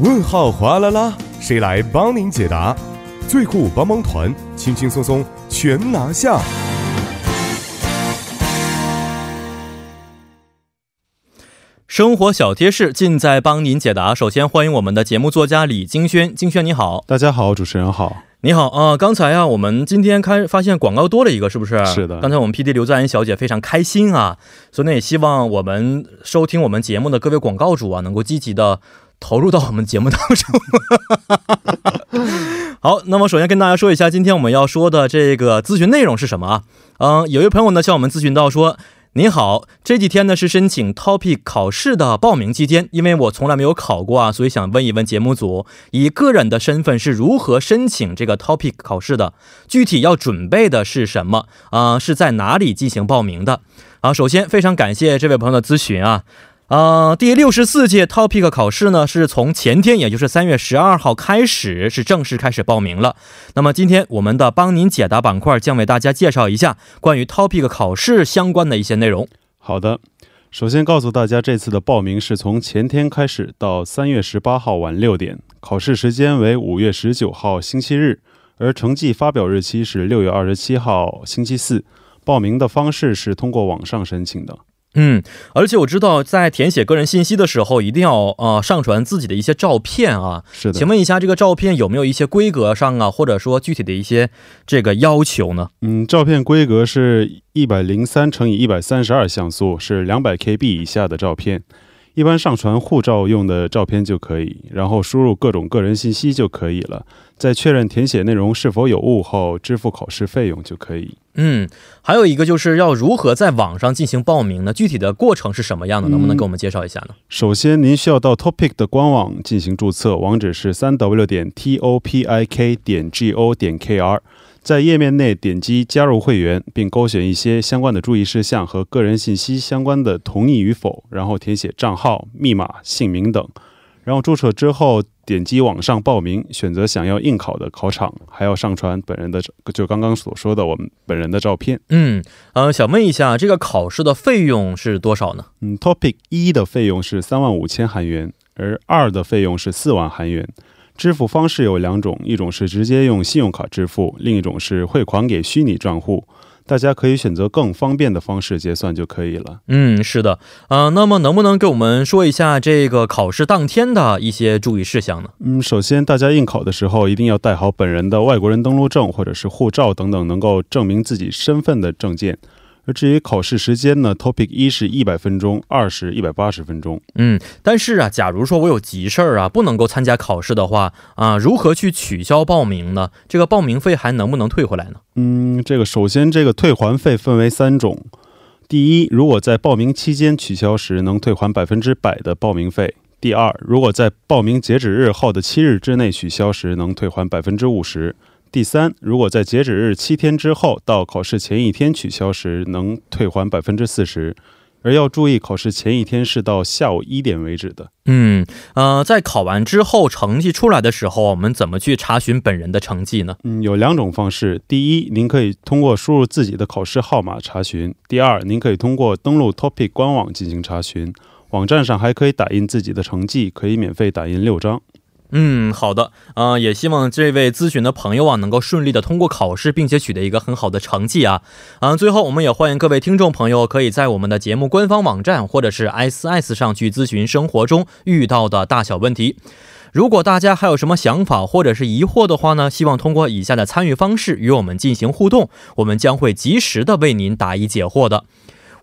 问号哗啦啦，谁来帮您解答？最酷帮帮团，轻轻松松全拿下。生活小贴士尽在帮您解答。首先欢迎我们的节目作家李金轩，金轩你好，大家好，主持人好。你好啊，刚才啊，我们今天开发现广告多了一个，是不是？是的。刚才我们 P D 刘在恩小姐非常开心啊，所以呢也希望我们收听我们节目的各位广告主啊，能够积极的投入到我们节目当中。好，那么首先跟大家说一下，今天我们要说的这个咨询内容是什么啊？嗯，有一位朋友呢向我们咨询到说。您好，这几天呢是申请 TOPIK 考试的报名期间，因为我从来没有考过啊，所以想问一问节目组，以个人的身份是如何申请这个 TOPIK 考试的？具体要准备的是什么？啊，是在哪里进行报名的？啊，首先非常感谢这位朋友的咨询啊。呃，第六十四届 TOPIK 考试呢，是从前天，也就是三月十二号开始，是正式开始报名了。那么今天我们的帮您解答板块将为大家介绍一下关于 TOPIK 考试相关的一些内容。好的，首先告诉大家，这次的报名是从前天开始到三月十八号晚六点，考试时间为五月十九号星期日，而成绩发表日期是六月二十七号星期四。报名的方式是通过网上申请的。嗯，而且我知道，在填写个人信息的时候，一定要呃上传自己的一些照片啊。是的，请问一下，这个照片有没有一些规格上啊，或者说具体的一些这个要求呢？嗯，照片规格是一百零三乘以一百三十二像素，是两百 KB 以下的照片。一般上传护照用的照片就可以，然后输入各种个人信息就可以了。在确认填写内容是否有误后，支付考试费用就可以。嗯，还有一个就是要如何在网上进行报名呢？具体的过程是什么样的？能不能给我们介绍一下呢？首先，您需要到 Topic 的官网进行注册，网址是三 w 点 t o p i k 点 g o 点 k r。在页面内点击加入会员，并勾选一些相关的注意事项和个人信息相关的同意与否，然后填写账号、密码、姓名等。然后注册之后，点击网上报名，选择想要应考的考场，还要上传本人的就刚刚所说的我们本人的照片。嗯，呃，想问一下，这个考试的费用是多少呢？嗯，Topic 一的费用是三万五千韩元，而二的费用是四万韩元。支付方式有两种，一种是直接用信用卡支付，另一种是汇款给虚拟账户。大家可以选择更方便的方式结算就可以了。嗯，是的，呃，那么能不能给我们说一下这个考试当天的一些注意事项呢？嗯，首先大家应考的时候一定要带好本人的外国人登录证或者是护照等等能够证明自己身份的证件。而至于考试时间呢？Topic 一是一百分钟，二是一百八十分钟。嗯，但是啊，假如说我有急事儿啊，不能够参加考试的话啊，如何去取消报名呢？这个报名费还能不能退回来呢？嗯，这个首先这个退还费分为三种。第一，如果在报名期间取消时，能退还百分之百的报名费；第二，如果在报名截止日后的七日之内取消时，能退还百分之五十。第三，如果在截止日七天之后到考试前一天取消时，能退还百分之四十。而要注意，考试前一天是到下午一点为止的。嗯，呃，在考完之后成绩出来的时候，我们怎么去查询本人的成绩呢？嗯，有两种方式。第一，您可以通过输入自己的考试号码查询；第二，您可以通过登录 Topic 官网进行查询。网站上还可以打印自己的成绩，可以免费打印六张。嗯，好的，呃，也希望这位咨询的朋友啊，能够顺利的通过考试，并且取得一个很好的成绩啊。嗯，最后我们也欢迎各位听众朋友，可以在我们的节目官方网站或者是 S S 上去咨询生活中遇到的大小问题。如果大家还有什么想法或者是疑惑的话呢，希望通过以下的参与方式与我们进行互动，我们将会及时的为您答疑解惑的。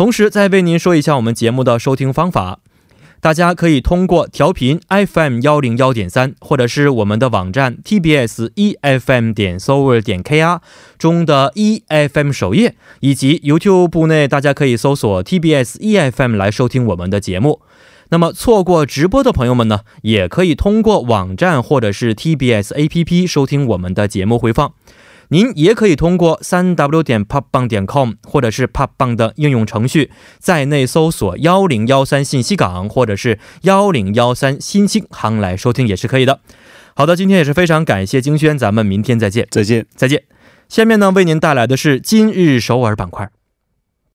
同时，再为您说一下我们节目的收听方法。大家可以通过调频 FM 幺零幺点三，或者是我们的网站 TBS EFM 点 s o v e r 点 KR 中的 EFM 首页，以及 YouTube 内大家可以搜索 TBS EFM 来收听我们的节目。那么错过直播的朋友们呢，也可以通过网站或者是 TBS APP 收听我们的节目回放。您也可以通过三 w 点 popbang 点 com 或者是 popbang 的应用程序，在内搜索幺零幺三信息港或者是幺零幺三新星行来收听也是可以的。好的，今天也是非常感谢金轩，咱们明天再见，再见。再见。下面呢，为您带来的是今日首尔板块。